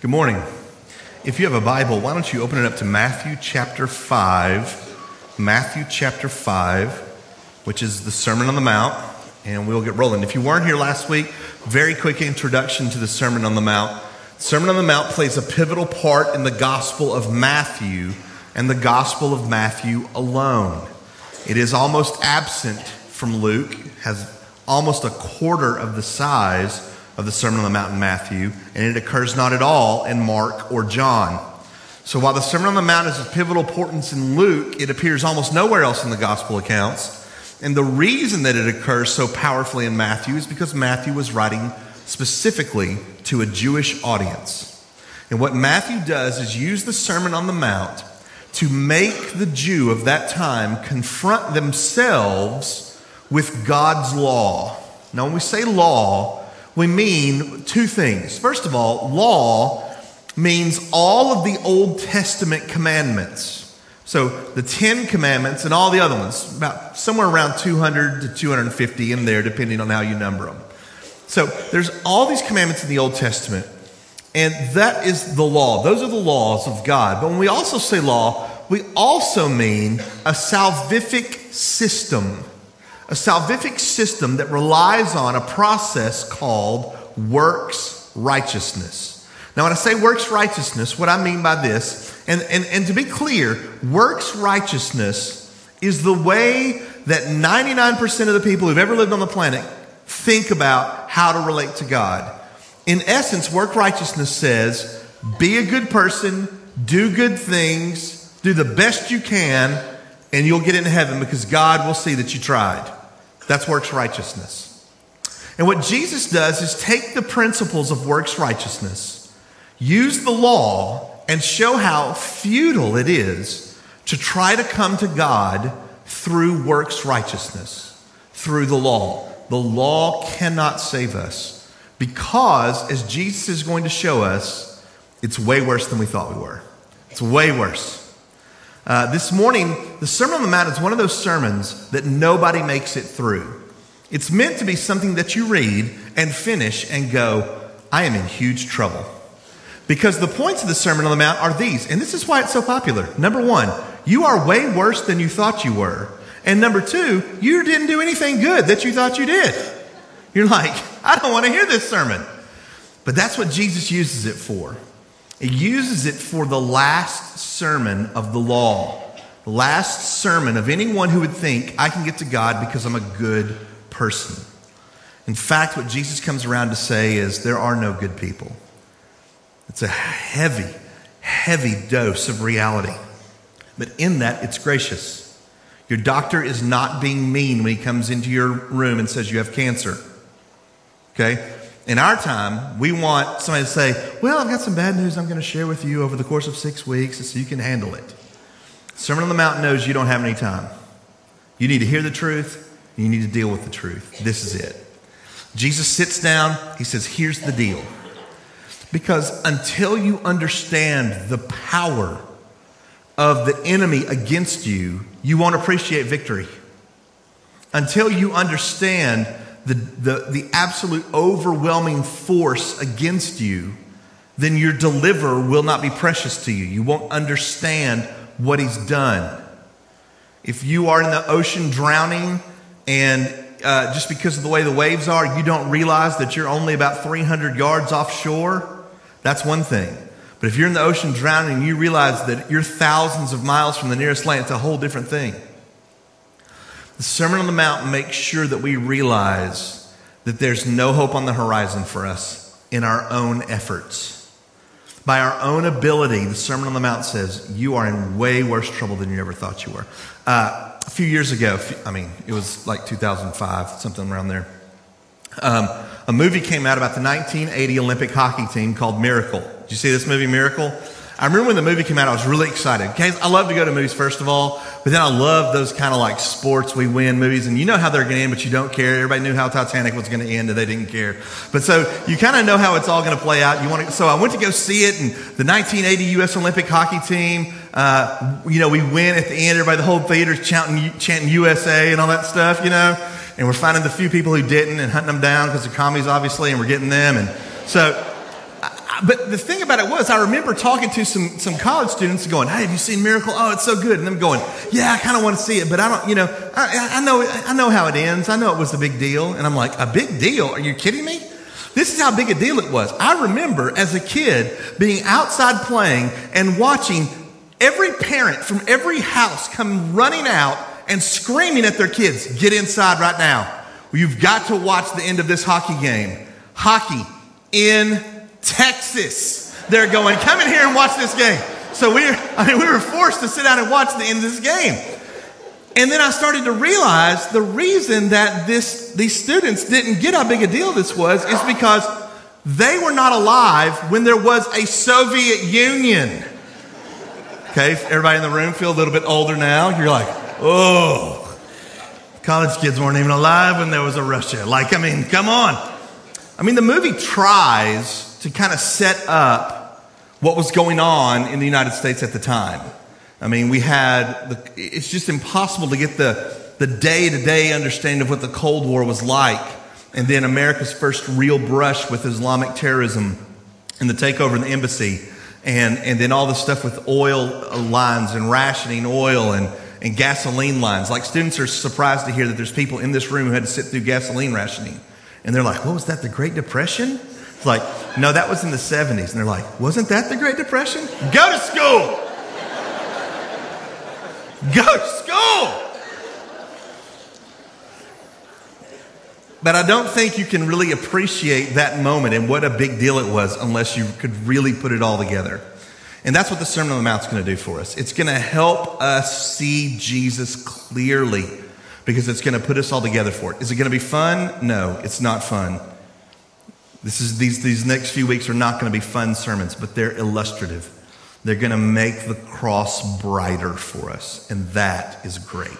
Good morning. If you have a Bible, why don't you open it up to Matthew chapter 5. Matthew chapter 5, which is the Sermon on the Mount, and we'll get rolling. If you weren't here last week, very quick introduction to the Sermon on the Mount. Sermon on the Mount plays a pivotal part in the Gospel of Matthew and the Gospel of Matthew alone. It is almost absent from Luke, has almost a quarter of the size of the Sermon on the Mount in Matthew, and it occurs not at all in Mark or John. So while the Sermon on the Mount is of pivotal importance in Luke, it appears almost nowhere else in the gospel accounts. And the reason that it occurs so powerfully in Matthew is because Matthew was writing specifically to a Jewish audience. And what Matthew does is use the Sermon on the Mount to make the Jew of that time confront themselves with God's law. Now, when we say law, we mean two things. First of all, law means all of the Old Testament commandments. So the Ten Commandments and all the other ones, about somewhere around 200 to 250 in there, depending on how you number them. So there's all these commandments in the Old Testament, and that is the law. Those are the laws of God. But when we also say law, we also mean a salvific system a salvific system that relies on a process called works righteousness. Now, when I say works righteousness, what I mean by this, and, and, and to be clear, works righteousness is the way that 99% of the people who've ever lived on the planet think about how to relate to God. In essence, work righteousness says be a good person, do good things, do the best you can, and you'll get into heaven because God will see that you tried. That's works righteousness. And what Jesus does is take the principles of works righteousness, use the law, and show how futile it is to try to come to God through works righteousness, through the law. The law cannot save us because, as Jesus is going to show us, it's way worse than we thought we were. It's way worse. Uh, this morning, the Sermon on the Mount is one of those sermons that nobody makes it through. It's meant to be something that you read and finish and go, I am in huge trouble. Because the points of the Sermon on the Mount are these, and this is why it's so popular. Number one, you are way worse than you thought you were. And number two, you didn't do anything good that you thought you did. You're like, I don't want to hear this sermon. But that's what Jesus uses it for. It uses it for the last sermon of the law, the last sermon of anyone who would think, I can get to God because I'm a good person. In fact, what Jesus comes around to say is, there are no good people. It's a heavy, heavy dose of reality. But in that, it's gracious. Your doctor is not being mean when he comes into your room and says you have cancer. Okay? In our time, we want somebody to say, Well, I've got some bad news I'm going to share with you over the course of six weeks so you can handle it. Sermon on the Mount knows you don't have any time. You need to hear the truth, you need to deal with the truth. This is it. Jesus sits down, he says, Here's the deal. Because until you understand the power of the enemy against you, you won't appreciate victory. Until you understand the, the, the absolute overwhelming force against you, then your deliverer will not be precious to you. You won't understand what he's done. If you are in the ocean drowning and uh, just because of the way the waves are, you don't realize that you're only about 300 yards offshore, that's one thing. But if you're in the ocean drowning and you realize that you're thousands of miles from the nearest land, it's a whole different thing. The Sermon on the Mount makes sure that we realize that there's no hope on the horizon for us in our own efforts. By our own ability, the Sermon on the Mount says, you are in way worse trouble than you ever thought you were. Uh, a few years ago, I mean, it was like 2005, something around there. Um, a movie came out about the 1980 Olympic hockey team called Miracle. Did you see this movie, Miracle? I remember when the movie came out, I was really excited. Okay, I love to go to movies, first of all, but then I love those kind of like sports we win movies, and you know how they're going to end, but you don't care. Everybody knew how Titanic was going to end, and they didn't care. But so you kind of know how it's all going to play out. You want to, so I went to go see it, and the 1980 U.S. Olympic hockey team, uh, you know, we win at the end. Everybody, the whole theater's chanting, chanting USA and all that stuff, you know, and we're finding the few people who didn't and hunting them down because they're commies, obviously, and we're getting them, and so but the thing about it was, I remember talking to some, some college students going, Hey, have you seen Miracle? Oh, it's so good. And them going, Yeah, I kind of want to see it, but I don't, you know, I, I know, I know how it ends. I know it was a big deal. And I'm like, A big deal? Are you kidding me? This is how big a deal it was. I remember as a kid being outside playing and watching every parent from every house come running out and screaming at their kids, Get inside right now. You've got to watch the end of this hockey game. Hockey in Texas. They're going, come in here and watch this game. So we, I mean, we were forced to sit down and watch the end of this game. And then I started to realize the reason that this, these students didn't get how big a deal this was is because they were not alive when there was a Soviet Union. Okay, everybody in the room feel a little bit older now. You're like, oh, college kids weren't even alive when there was a Russia. Like, I mean, come on. I mean, the movie tries to kind of set up what was going on in the United States at the time. I mean, we had, the, it's just impossible to get the, the day to day understanding of what the Cold War was like. And then America's first real brush with Islamic terrorism and the takeover of the embassy. And, and then all the stuff with oil lines and rationing oil and, and gasoline lines. Like students are surprised to hear that there's people in this room who had to sit through gasoline rationing. And they're like, what was that, the Great Depression? It's like, no, that was in the 70s. And they're like, wasn't that the Great Depression? Go to school! Go to school! But I don't think you can really appreciate that moment and what a big deal it was unless you could really put it all together. And that's what the Sermon on the Mount is going to do for us. It's going to help us see Jesus clearly because it's going to put us all together for it. Is it going to be fun? No, it's not fun. This is, these, these next few weeks are not going to be fun sermons, but they're illustrative. They're going to make the cross brighter for us, and that is great.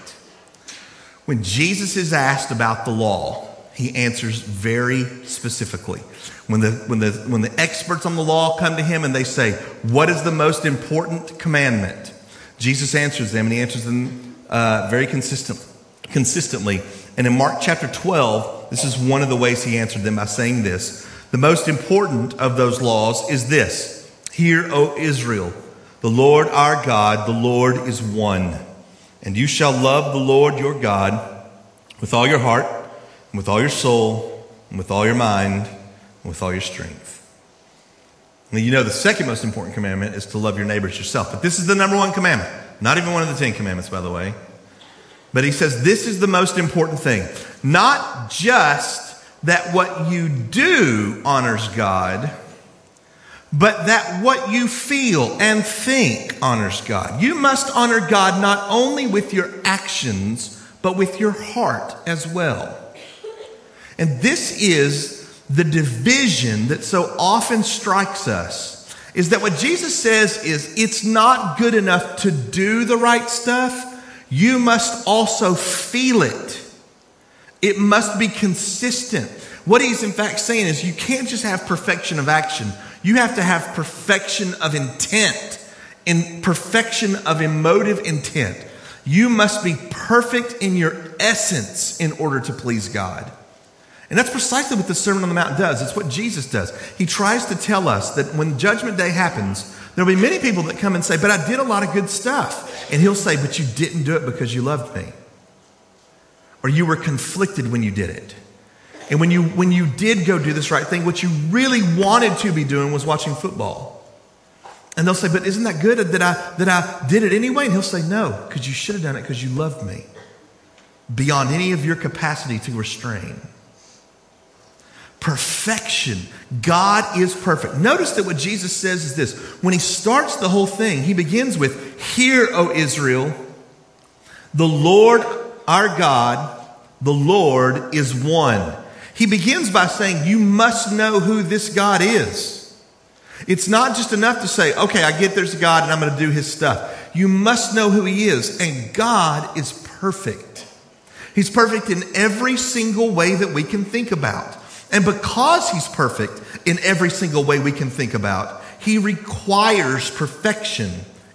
When Jesus is asked about the law, he answers very specifically. When the, when, the, when the experts on the law come to him and they say, What is the most important commandment? Jesus answers them, and he answers them uh, very consistent, consistently. And in Mark chapter 12, this is one of the ways he answered them by saying this the most important of those laws is this Hear, O Israel, the Lord our God, the Lord is one. And you shall love the Lord your God with all your heart, and with all your soul, and with all your mind, and with all your strength. Now, you know, the second most important commandment is to love your neighbors yourself. But this is the number one commandment. Not even one of the Ten Commandments, by the way. But he says this is the most important thing. Not just that what you do honors God, but that what you feel and think honors God. You must honor God not only with your actions, but with your heart as well. And this is the division that so often strikes us is that what Jesus says is it's not good enough to do the right stuff. You must also feel it. It must be consistent. What he's in fact saying is you can't just have perfection of action. You have to have perfection of intent and perfection of emotive intent. You must be perfect in your essence in order to please God. And that's precisely what the Sermon on the Mount does. It's what Jesus does. He tries to tell us that when Judgment Day happens, there'll be many people that come and say, But I did a lot of good stuff. And he'll say, But you didn't do it because you loved me or you were conflicted when you did it. And when you, when you did go do this right thing, what you really wanted to be doing was watching football. And they'll say, But isn't that good that I, that I did it anyway? And he'll say, No, because you should have done it because you loved me beyond any of your capacity to restrain. Perfection. God is perfect. Notice that what Jesus says is this when he starts the whole thing, he begins with, Hear, O Israel, the Lord our God, the Lord is one. He begins by saying, You must know who this God is. It's not just enough to say, Okay, I get there's a God and I'm going to do his stuff. You must know who he is. And God is perfect. He's perfect in every single way that we can think about. And because he's perfect in every single way we can think about, he requires perfection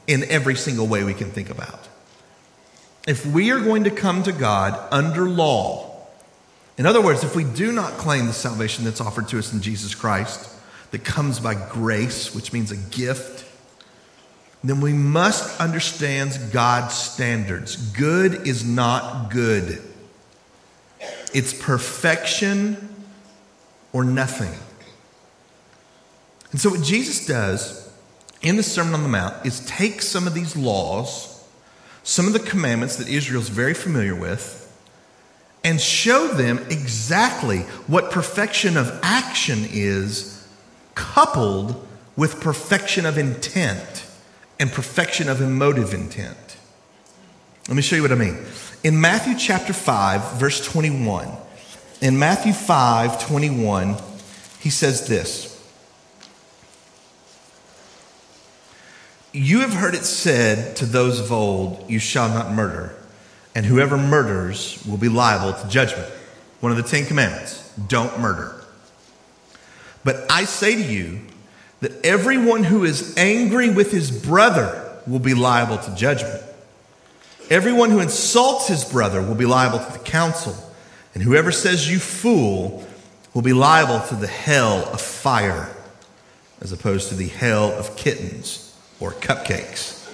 in every single way we can think about. If we are going to come to God under law, in other words, if we do not claim the salvation that's offered to us in Jesus Christ, that comes by grace, which means a gift, then we must understand God's standards. Good is not good, it's perfection or nothing. And so, what Jesus does in the Sermon on the Mount is take some of these laws, some of the commandments that Israel's very familiar with, and show them exactly what perfection of action is, coupled with perfection of intent and perfection of emotive intent. Let me show you what I mean. In Matthew chapter 5, verse 21, in Matthew 5, 21, he says this. You have heard it said to those of old, You shall not murder and whoever murders will be liable to judgment. One of the Ten Commandments don't murder. But I say to you that everyone who is angry with his brother will be liable to judgment. Everyone who insults his brother will be liable to the council. And whoever says you fool will be liable to the hell of fire, as opposed to the hell of kittens or cupcakes,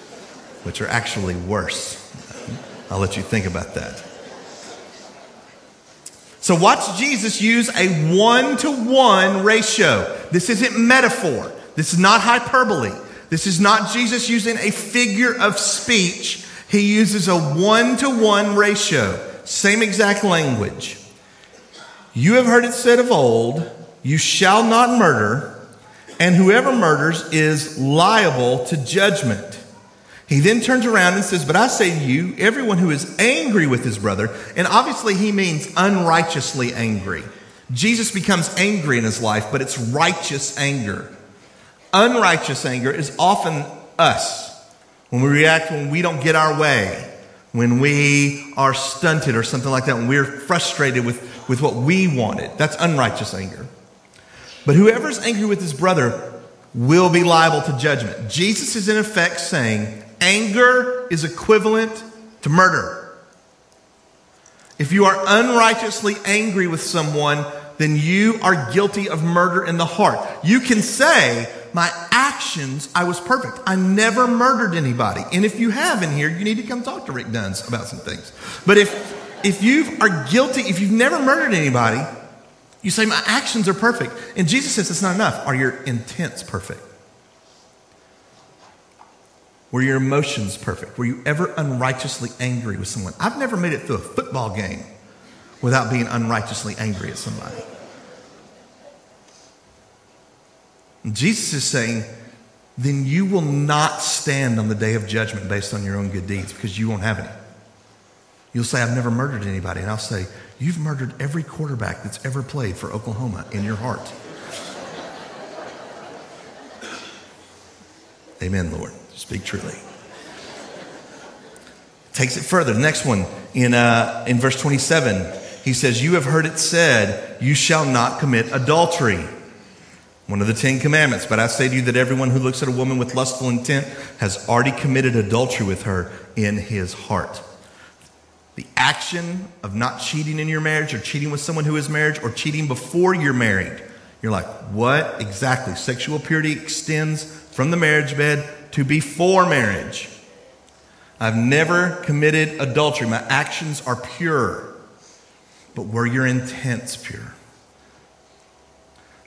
which are actually worse. I'll let you think about that. So, watch Jesus use a one to one ratio. This isn't metaphor, this is not hyperbole. This is not Jesus using a figure of speech. He uses a one to one ratio. Same exact language. You have heard it said of old, You shall not murder, and whoever murders is liable to judgment. He then turns around and says, But I say to you, everyone who is angry with his brother, and obviously he means unrighteously angry. Jesus becomes angry in his life, but it's righteous anger. Unrighteous anger is often us when we react when we don't get our way, when we are stunted or something like that, when we're frustrated with, with what we wanted. That's unrighteous anger. But whoever's angry with his brother will be liable to judgment. Jesus is in effect saying, Anger is equivalent to murder. If you are unrighteously angry with someone, then you are guilty of murder in the heart. You can say, My actions, I was perfect. I never murdered anybody. And if you have in here, you need to come talk to Rick Dunns about some things. But if if you are guilty, if you've never murdered anybody, you say, My actions are perfect. And Jesus says it's not enough. Are your intents perfect? Were your emotions perfect? Were you ever unrighteously angry with someone? I've never made it through a football game without being unrighteously angry at somebody. And Jesus is saying, then you will not stand on the day of judgment based on your own good deeds because you won't have any. You'll say, I've never murdered anybody. And I'll say, You've murdered every quarterback that's ever played for Oklahoma in your heart. Amen, Lord. Speak truly. Takes it further. The next one in, uh, in verse 27, he says, You have heard it said, You shall not commit adultery. One of the Ten Commandments. But I say to you that everyone who looks at a woman with lustful intent has already committed adultery with her in his heart. The action of not cheating in your marriage or cheating with someone who is married or cheating before you're married. You're like, what exactly? Sexual purity extends from the marriage bed to before marriage. I've never committed adultery. My actions are pure. But were your intents pure?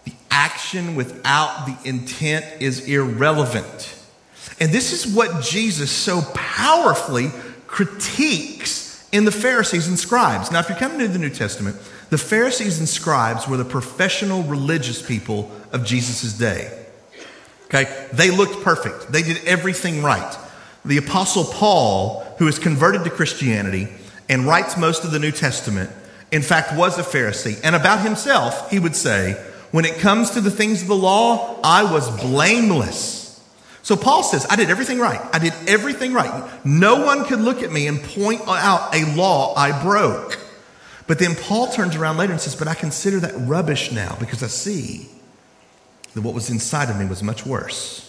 The action without the intent is irrelevant. And this is what Jesus so powerfully critiques in the Pharisees and scribes. Now, if you're coming to the New Testament, the Pharisees and scribes were the professional religious people of Jesus' day. Okay? They looked perfect. They did everything right. The apostle Paul, who is converted to Christianity and writes most of the New Testament, in fact was a Pharisee. And about himself, he would say, when it comes to the things of the law, I was blameless. So Paul says, I did everything right. I did everything right. No one could look at me and point out a law I broke. But then Paul turns around later and says, But I consider that rubbish now because I see that what was inside of me was much worse.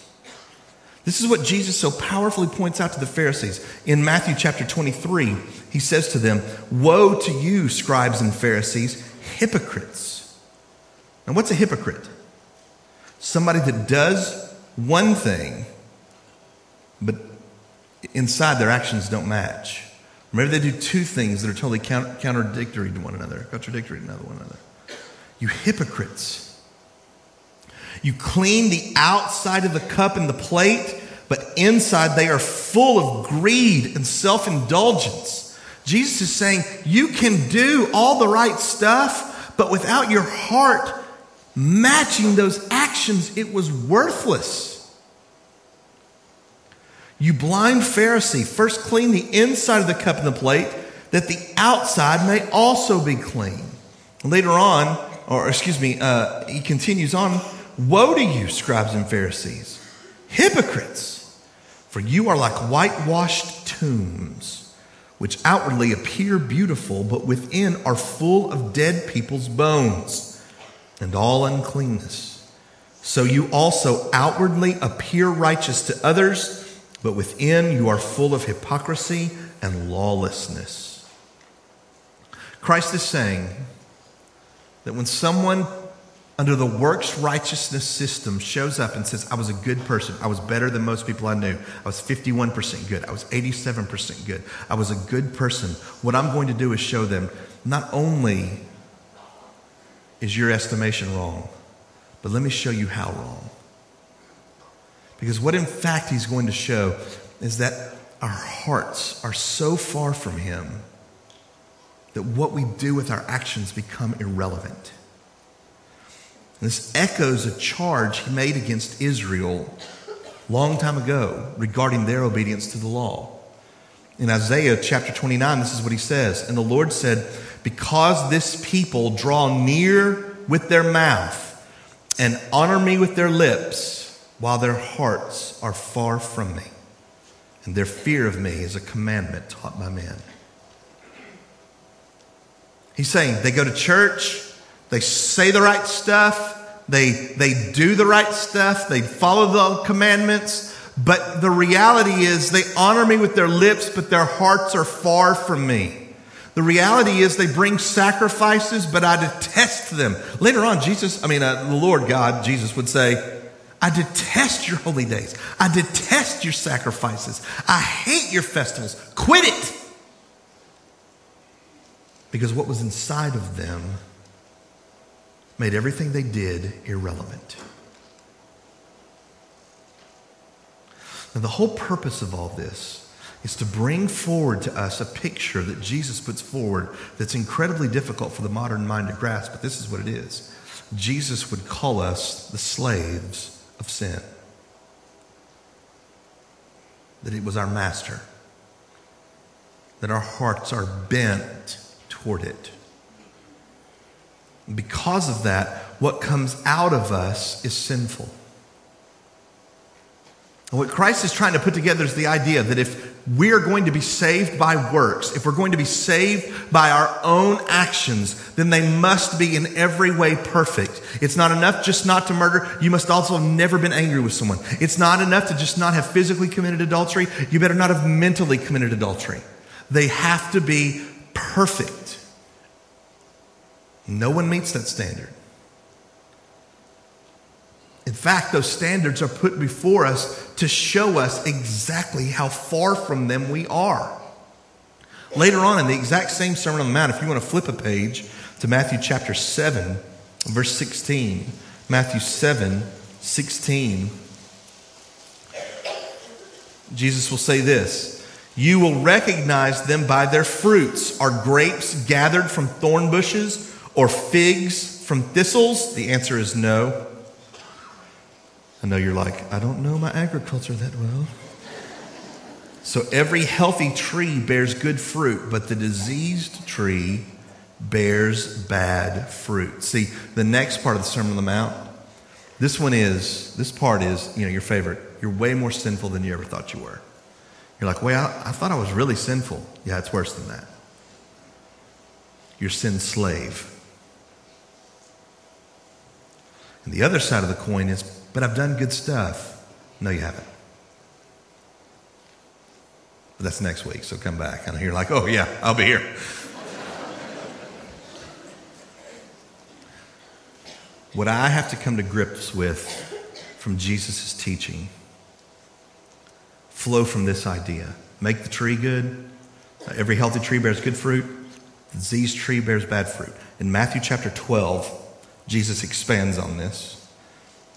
This is what Jesus so powerfully points out to the Pharisees. In Matthew chapter 23, he says to them, Woe to you, scribes and Pharisees, hypocrites. Now, what's a hypocrite? Somebody that does one thing, but inside their actions don't match. Maybe they do two things that are totally contradictory to one another, contradictory to another one another. You hypocrites. You clean the outside of the cup and the plate, but inside they are full of greed and self indulgence. Jesus is saying you can do all the right stuff, but without your heart matching those actions, it was worthless. You blind Pharisee, first clean the inside of the cup and the plate, that the outside may also be clean. Later on, or excuse me, uh, he continues on Woe to you, scribes and Pharisees, hypocrites, for you are like whitewashed tombs, which outwardly appear beautiful, but within are full of dead people's bones and all uncleanness. So you also outwardly appear righteous to others but within you are full of hypocrisy and lawlessness. Christ is saying that when someone under the works righteousness system shows up and says, I was a good person, I was better than most people I knew, I was 51% good, I was 87% good, I was a good person, what I'm going to do is show them not only is your estimation wrong, but let me show you how wrong. Because what in fact he's going to show is that our hearts are so far from him that what we do with our actions become irrelevant. This echoes a charge he made against Israel long time ago regarding their obedience to the law. In Isaiah chapter 29, this is what he says. And the Lord said, Because this people draw near with their mouth and honor me with their lips, while their hearts are far from me, and their fear of me is a commandment taught by men. He's saying they go to church, they say the right stuff, they, they do the right stuff, they follow the commandments, but the reality is they honor me with their lips, but their hearts are far from me. The reality is they bring sacrifices, but I detest them. Later on, Jesus, I mean, uh, the Lord God, Jesus would say, I detest your holy days. I detest your sacrifices. I hate your festivals. Quit it. Because what was inside of them made everything they did irrelevant. Now, the whole purpose of all this is to bring forward to us a picture that Jesus puts forward that's incredibly difficult for the modern mind to grasp, but this is what it is. Jesus would call us the slaves of sin. That it was our master. That our hearts are bent toward it. Because of that, what comes out of us is sinful. And what Christ is trying to put together is the idea that if we are going to be saved by works, if we're going to be saved by our own actions, then they must be in every way perfect. It's not enough just not to murder. You must also have never been angry with someone. It's not enough to just not have physically committed adultery. You better not have mentally committed adultery. They have to be perfect. No one meets that standard. In fact, those standards are put before us to show us exactly how far from them we are. Later on in the exact same Sermon on the Mount, if you want to flip a page to Matthew chapter 7, verse 16, Matthew 7, 16, Jesus will say this You will recognize them by their fruits. Are grapes gathered from thorn bushes or figs from thistles? The answer is no. I know you're like, I don't know my agriculture that well. So every healthy tree bears good fruit, but the diseased tree bears bad fruit. See, the next part of the Sermon on the Mount, this one is, this part is, you know, your favorite. You're way more sinful than you ever thought you were. You're like, well, I, I thought I was really sinful. Yeah, it's worse than that. You're sin slave. And the other side of the coin is, but I've done good stuff. No, you haven't. But that's next week, so come back. And you're like, oh, yeah, I'll be here. what I have to come to grips with from Jesus' teaching flow from this idea make the tree good. Every healthy tree bears good fruit, the diseased tree bears bad fruit. In Matthew chapter 12, Jesus expands on this.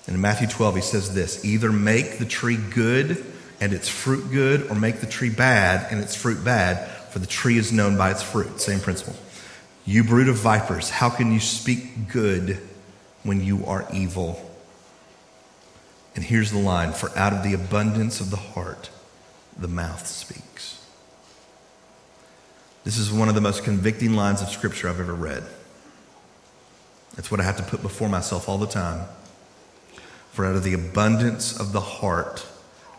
And in Matthew 12, he says this either make the tree good and its fruit good, or make the tree bad and its fruit bad, for the tree is known by its fruit. Same principle. You brood of vipers, how can you speak good when you are evil? And here's the line For out of the abundance of the heart, the mouth speaks. This is one of the most convicting lines of Scripture I've ever read. That's what I have to put before myself all the time. For out of the abundance of the heart,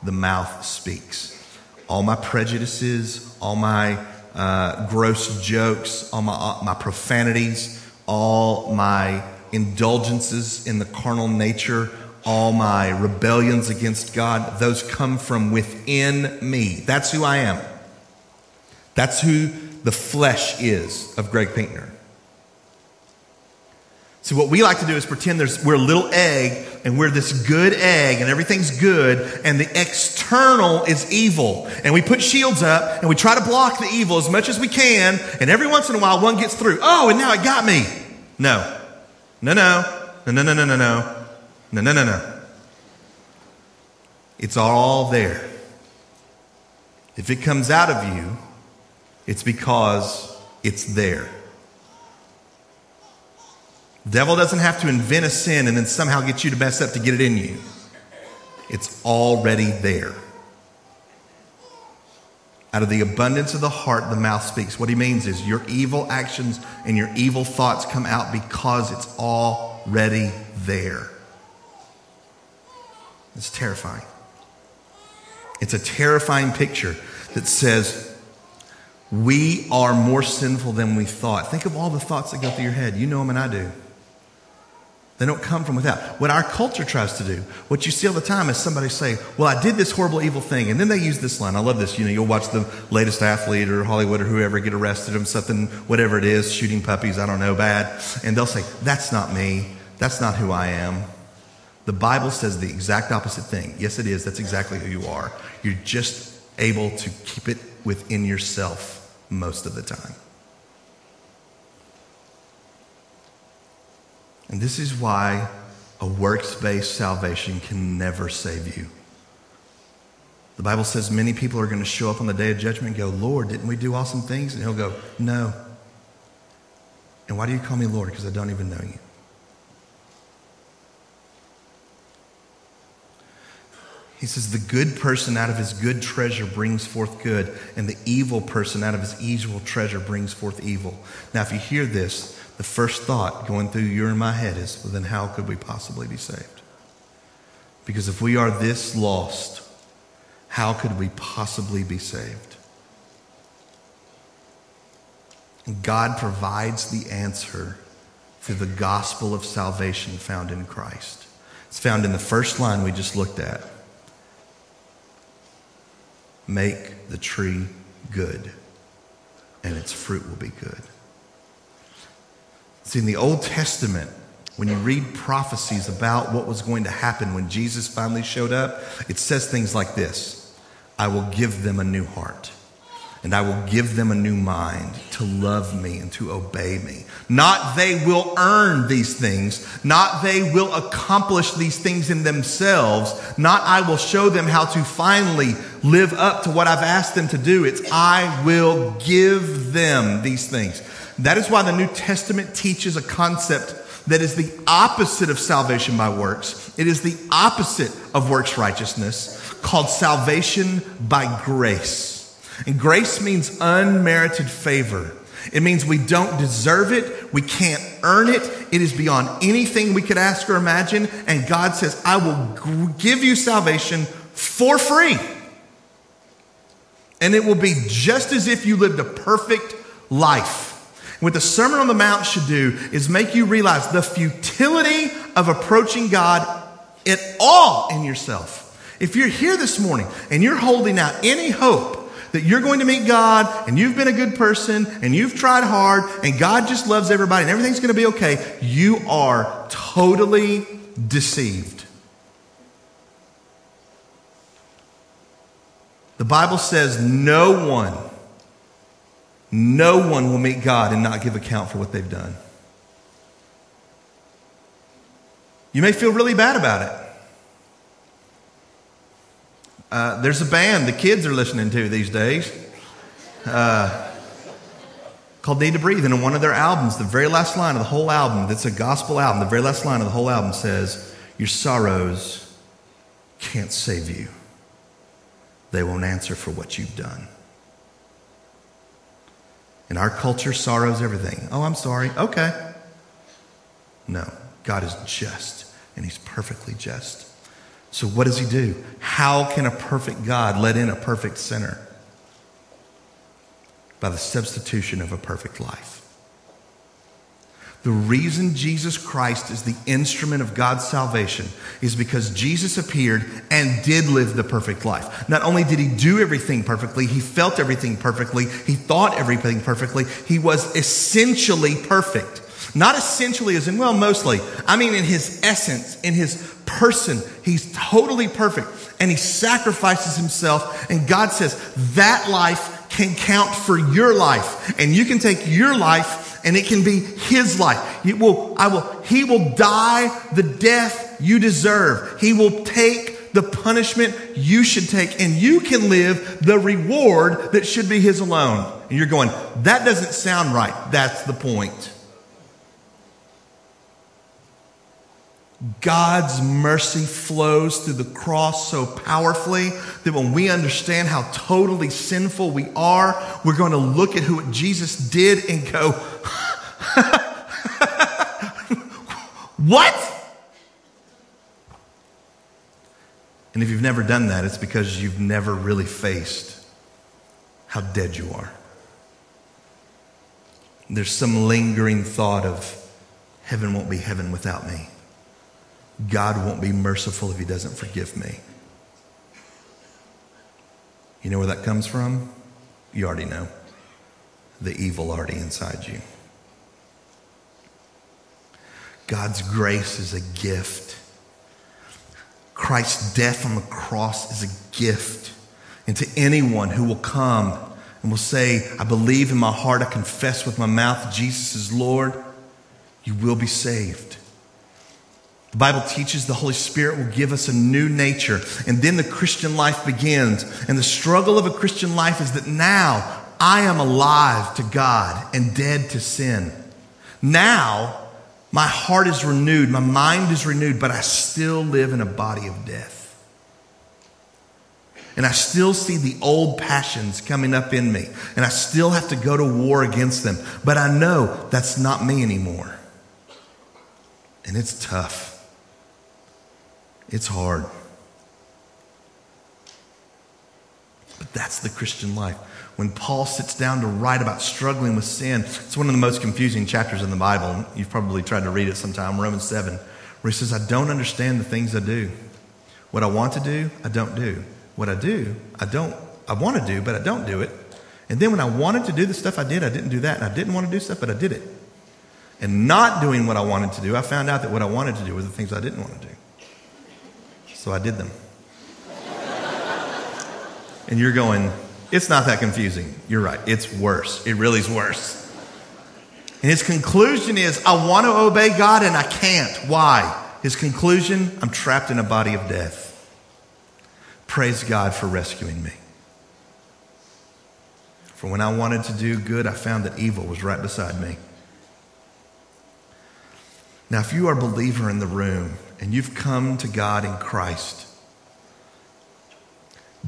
the mouth speaks. All my prejudices, all my uh, gross jokes, all my, uh, my profanities, all my indulgences in the carnal nature, all my rebellions against God, those come from within me. That's who I am. That's who the flesh is of Greg Pinkner. See, what we like to do is pretend there's, we're a little egg and we're this good egg and everything's good and the external is evil. And we put shields up and we try to block the evil as much as we can. And every once in a while, one gets through. Oh, and now it got me. No. No, no. No, no, no, no, no, no. No, no, no, no. It's all there. If it comes out of you, it's because it's there. Devil doesn't have to invent a sin and then somehow get you to mess up to get it in you. It's already there. Out of the abundance of the heart, the mouth speaks. What he means is your evil actions and your evil thoughts come out because it's already there. It's terrifying. It's a terrifying picture that says, we are more sinful than we thought. Think of all the thoughts that go through your head. You know them and I do. They don't come from without. What our culture tries to do, what you see all the time is somebody say, Well, I did this horrible, evil thing. And then they use this line. I love this. You know, you'll watch the latest athlete or Hollywood or whoever get arrested or something, whatever it is, shooting puppies, I don't know, bad. And they'll say, That's not me. That's not who I am. The Bible says the exact opposite thing. Yes, it is. That's exactly who you are. You're just able to keep it within yourself most of the time. And this is why a works based salvation can never save you. The Bible says many people are going to show up on the day of judgment and go, Lord, didn't we do awesome things? And he'll go, No. And why do you call me Lord? Because I don't even know you. He says, The good person out of his good treasure brings forth good, and the evil person out of his evil treasure brings forth evil. Now, if you hear this, the first thought going through your and my head is, Well, then how could we possibly be saved? Because if we are this lost, how could we possibly be saved? God provides the answer through the gospel of salvation found in Christ. It's found in the first line we just looked at make the tree good, and its fruit will be good. See, in the Old Testament, when you read prophecies about what was going to happen when Jesus finally showed up, it says things like this I will give them a new heart and I will give them a new mind to love me and to obey me. Not they will earn these things, not they will accomplish these things in themselves, not I will show them how to finally live up to what I've asked them to do. It's I will give them these things. That is why the New Testament teaches a concept that is the opposite of salvation by works. It is the opposite of works righteousness called salvation by grace. And grace means unmerited favor. It means we don't deserve it. We can't earn it. It is beyond anything we could ask or imagine. And God says, I will give you salvation for free. And it will be just as if you lived a perfect life. What the Sermon on the Mount should do is make you realize the futility of approaching God at all in yourself. If you're here this morning and you're holding out any hope that you're going to meet God and you've been a good person and you've tried hard and God just loves everybody and everything's going to be okay, you are totally deceived. The Bible says no one no one will meet God and not give account for what they've done. You may feel really bad about it. Uh, there's a band the kids are listening to these days uh, called Need to Breathe. And in one of their albums, the very last line of the whole album, that's a gospel album, the very last line of the whole album says, Your sorrows can't save you, they won't answer for what you've done. In our culture, sorrow's everything. Oh, I'm sorry. Okay. No, God is just, and He's perfectly just. So, what does He do? How can a perfect God let in a perfect sinner? By the substitution of a perfect life. The reason Jesus Christ is the instrument of God's salvation is because Jesus appeared and did live the perfect life. Not only did he do everything perfectly, he felt everything perfectly, he thought everything perfectly, he was essentially perfect. Not essentially as in, well, mostly. I mean, in his essence, in his person, he's totally perfect. And he sacrifices himself, and God says, that life can count for your life. And you can take your life and it can be his life. It will, I will, he will die the death you deserve. He will take the punishment you should take, and you can live the reward that should be his alone. And you're going, that doesn't sound right. That's the point. God's mercy flows through the cross so powerfully that when we understand how totally sinful we are, we're going to look at who Jesus did and go, What? And if you've never done that, it's because you've never really faced how dead you are. There's some lingering thought of heaven won't be heaven without me. God won't be merciful if he doesn't forgive me. You know where that comes from? You already know. The evil already inside you. God's grace is a gift. Christ's death on the cross is a gift. And to anyone who will come and will say, I believe in my heart, I confess with my mouth Jesus is Lord, you will be saved. The Bible teaches the Holy Spirit will give us a new nature, and then the Christian life begins. And the struggle of a Christian life is that now I am alive to God and dead to sin. Now my heart is renewed, my mind is renewed, but I still live in a body of death. And I still see the old passions coming up in me, and I still have to go to war against them. But I know that's not me anymore. And it's tough, it's hard. But that's the Christian life when Paul sits down to write about struggling with sin. It's one of the most confusing chapters in the Bible. You've probably tried to read it sometime, Romans 7, where he says, I don't understand the things I do. What I want to do, I don't do. What I do, I don't, I want to do, but I don't do it. And then when I wanted to do the stuff I did, I didn't do that. And I didn't want to do stuff, but I did it. And not doing what I wanted to do, I found out that what I wanted to do were the things I didn't want to do. So I did them. and you're going, it's not that confusing. You're right. It's worse. It really is worse. And his conclusion is I want to obey God and I can't. Why? His conclusion I'm trapped in a body of death. Praise God for rescuing me. For when I wanted to do good, I found that evil was right beside me. Now, if you are a believer in the room and you've come to God in Christ,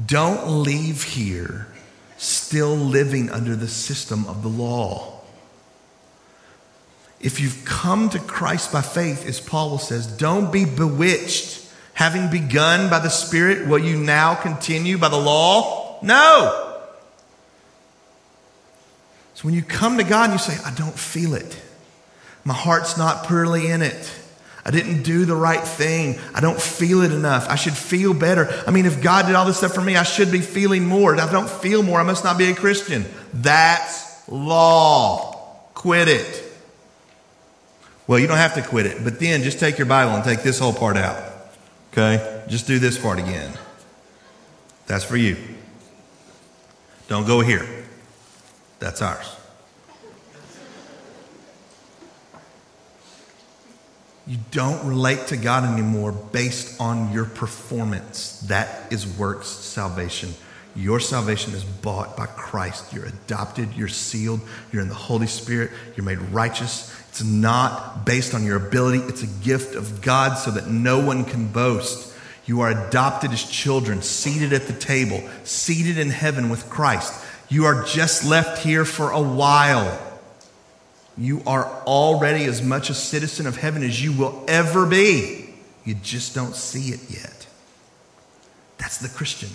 don't leave here still living under the system of the law. If you've come to Christ by faith, as Paul says, don't be bewitched. Having begun by the Spirit, will you now continue by the law? No. So when you come to God and you say, I don't feel it, my heart's not purely in it. I didn't do the right thing. I don't feel it enough. I should feel better. I mean, if God did all this stuff for me, I should be feeling more. If I don't feel more, I must not be a Christian. That's law. Quit it. Well, you don't have to quit it, but then just take your Bible and take this whole part out. Okay? Just do this part again. That's for you. Don't go here. That's ours. You don't relate to God anymore based on your performance. That is works salvation. Your salvation is bought by Christ. You're adopted, you're sealed, you're in the Holy Spirit, you're made righteous. It's not based on your ability, it's a gift of God so that no one can boast. You are adopted as children, seated at the table, seated in heaven with Christ. You are just left here for a while. You are already as much a citizen of heaven as you will ever be. You just don't see it yet. That's the Christian.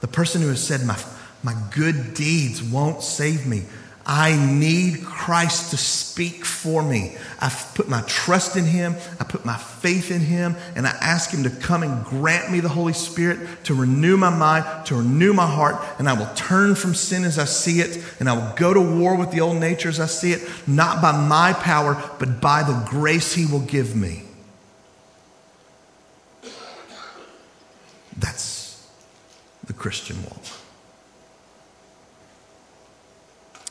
The person who has said, My, my good deeds won't save me. I need Christ to speak for me. I've put my trust in Him. I put my faith in Him. And I ask Him to come and grant me the Holy Spirit to renew my mind, to renew my heart. And I will turn from sin as I see it. And I will go to war with the old nature as I see it, not by my power, but by the grace He will give me. That's the Christian walk.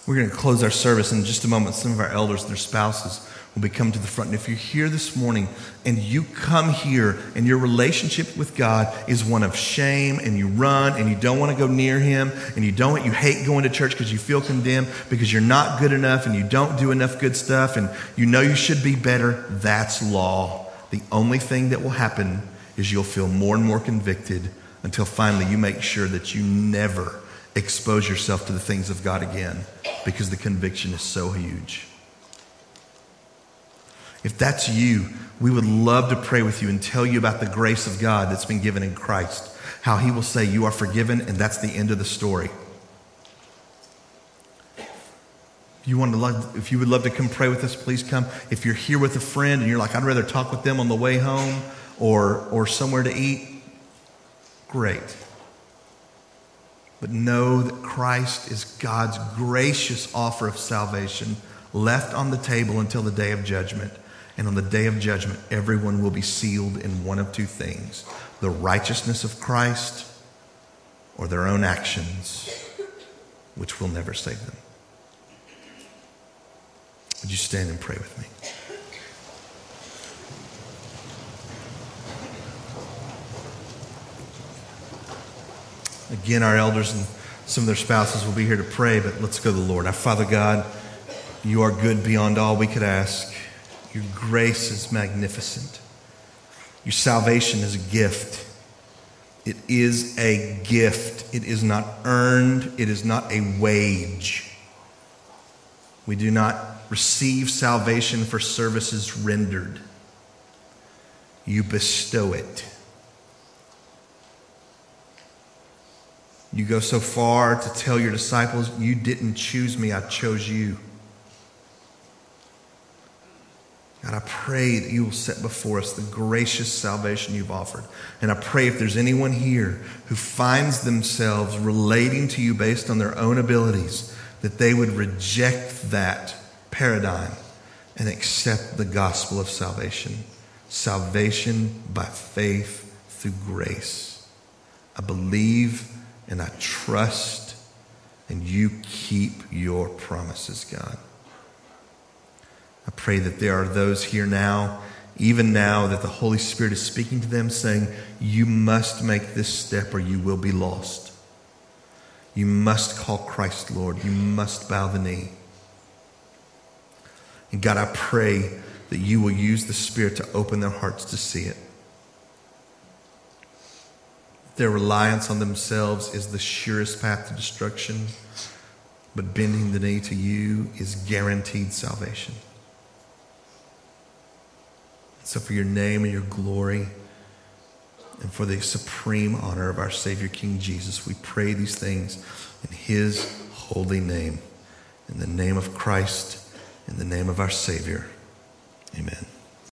We're going to close our service in just a moment. Some of our elders, their spouses, will be coming to the front. And if you're here this morning and you come here and your relationship with God is one of shame and you run and you don't want to go near Him and you don't, you hate going to church because you feel condemned because you're not good enough and you don't do enough good stuff and you know you should be better, that's law. The only thing that will happen is you'll feel more and more convicted until finally you make sure that you never expose yourself to the things of God again because the conviction is so huge. If that's you, we would love to pray with you and tell you about the grace of God that's been given in Christ. How he will say, You are forgiven, and that's the end of the story. If you, want to love, if you would love to come pray with us, please come. If you're here with a friend and you're like, I'd rather talk with them on the way home or, or somewhere to eat, great. But know that Christ is God's gracious offer of salvation left on the table until the day of judgment. And on the day of judgment, everyone will be sealed in one of two things the righteousness of Christ or their own actions, which will never save them. Would you stand and pray with me? Again, our elders and some of their spouses will be here to pray, but let's go to the Lord. Our Father God, you are good beyond all we could ask. Your grace is magnificent. Your salvation is a gift. It is a gift. It is not earned, it is not a wage. We do not receive salvation for services rendered, you bestow it. You go so far to tell your disciples, You didn't choose me, I chose you. God, I pray that you will set before us the gracious salvation you've offered. And I pray if there's anyone here who finds themselves relating to you based on their own abilities, that they would reject that paradigm and accept the gospel of salvation. Salvation by faith through grace. I believe and I trust, and you keep your promises, God. I pray that there are those here now, even now, that the Holy Spirit is speaking to them, saying, You must make this step or you will be lost. You must call Christ Lord. You must bow the knee. And God, I pray that you will use the Spirit to open their hearts to see it. Their reliance on themselves is the surest path to destruction, but bending the knee to you is guaranteed salvation. So, for your name and your glory, and for the supreme honor of our Savior King Jesus, we pray these things in His holy name. In the name of Christ, in the name of our Savior. Amen.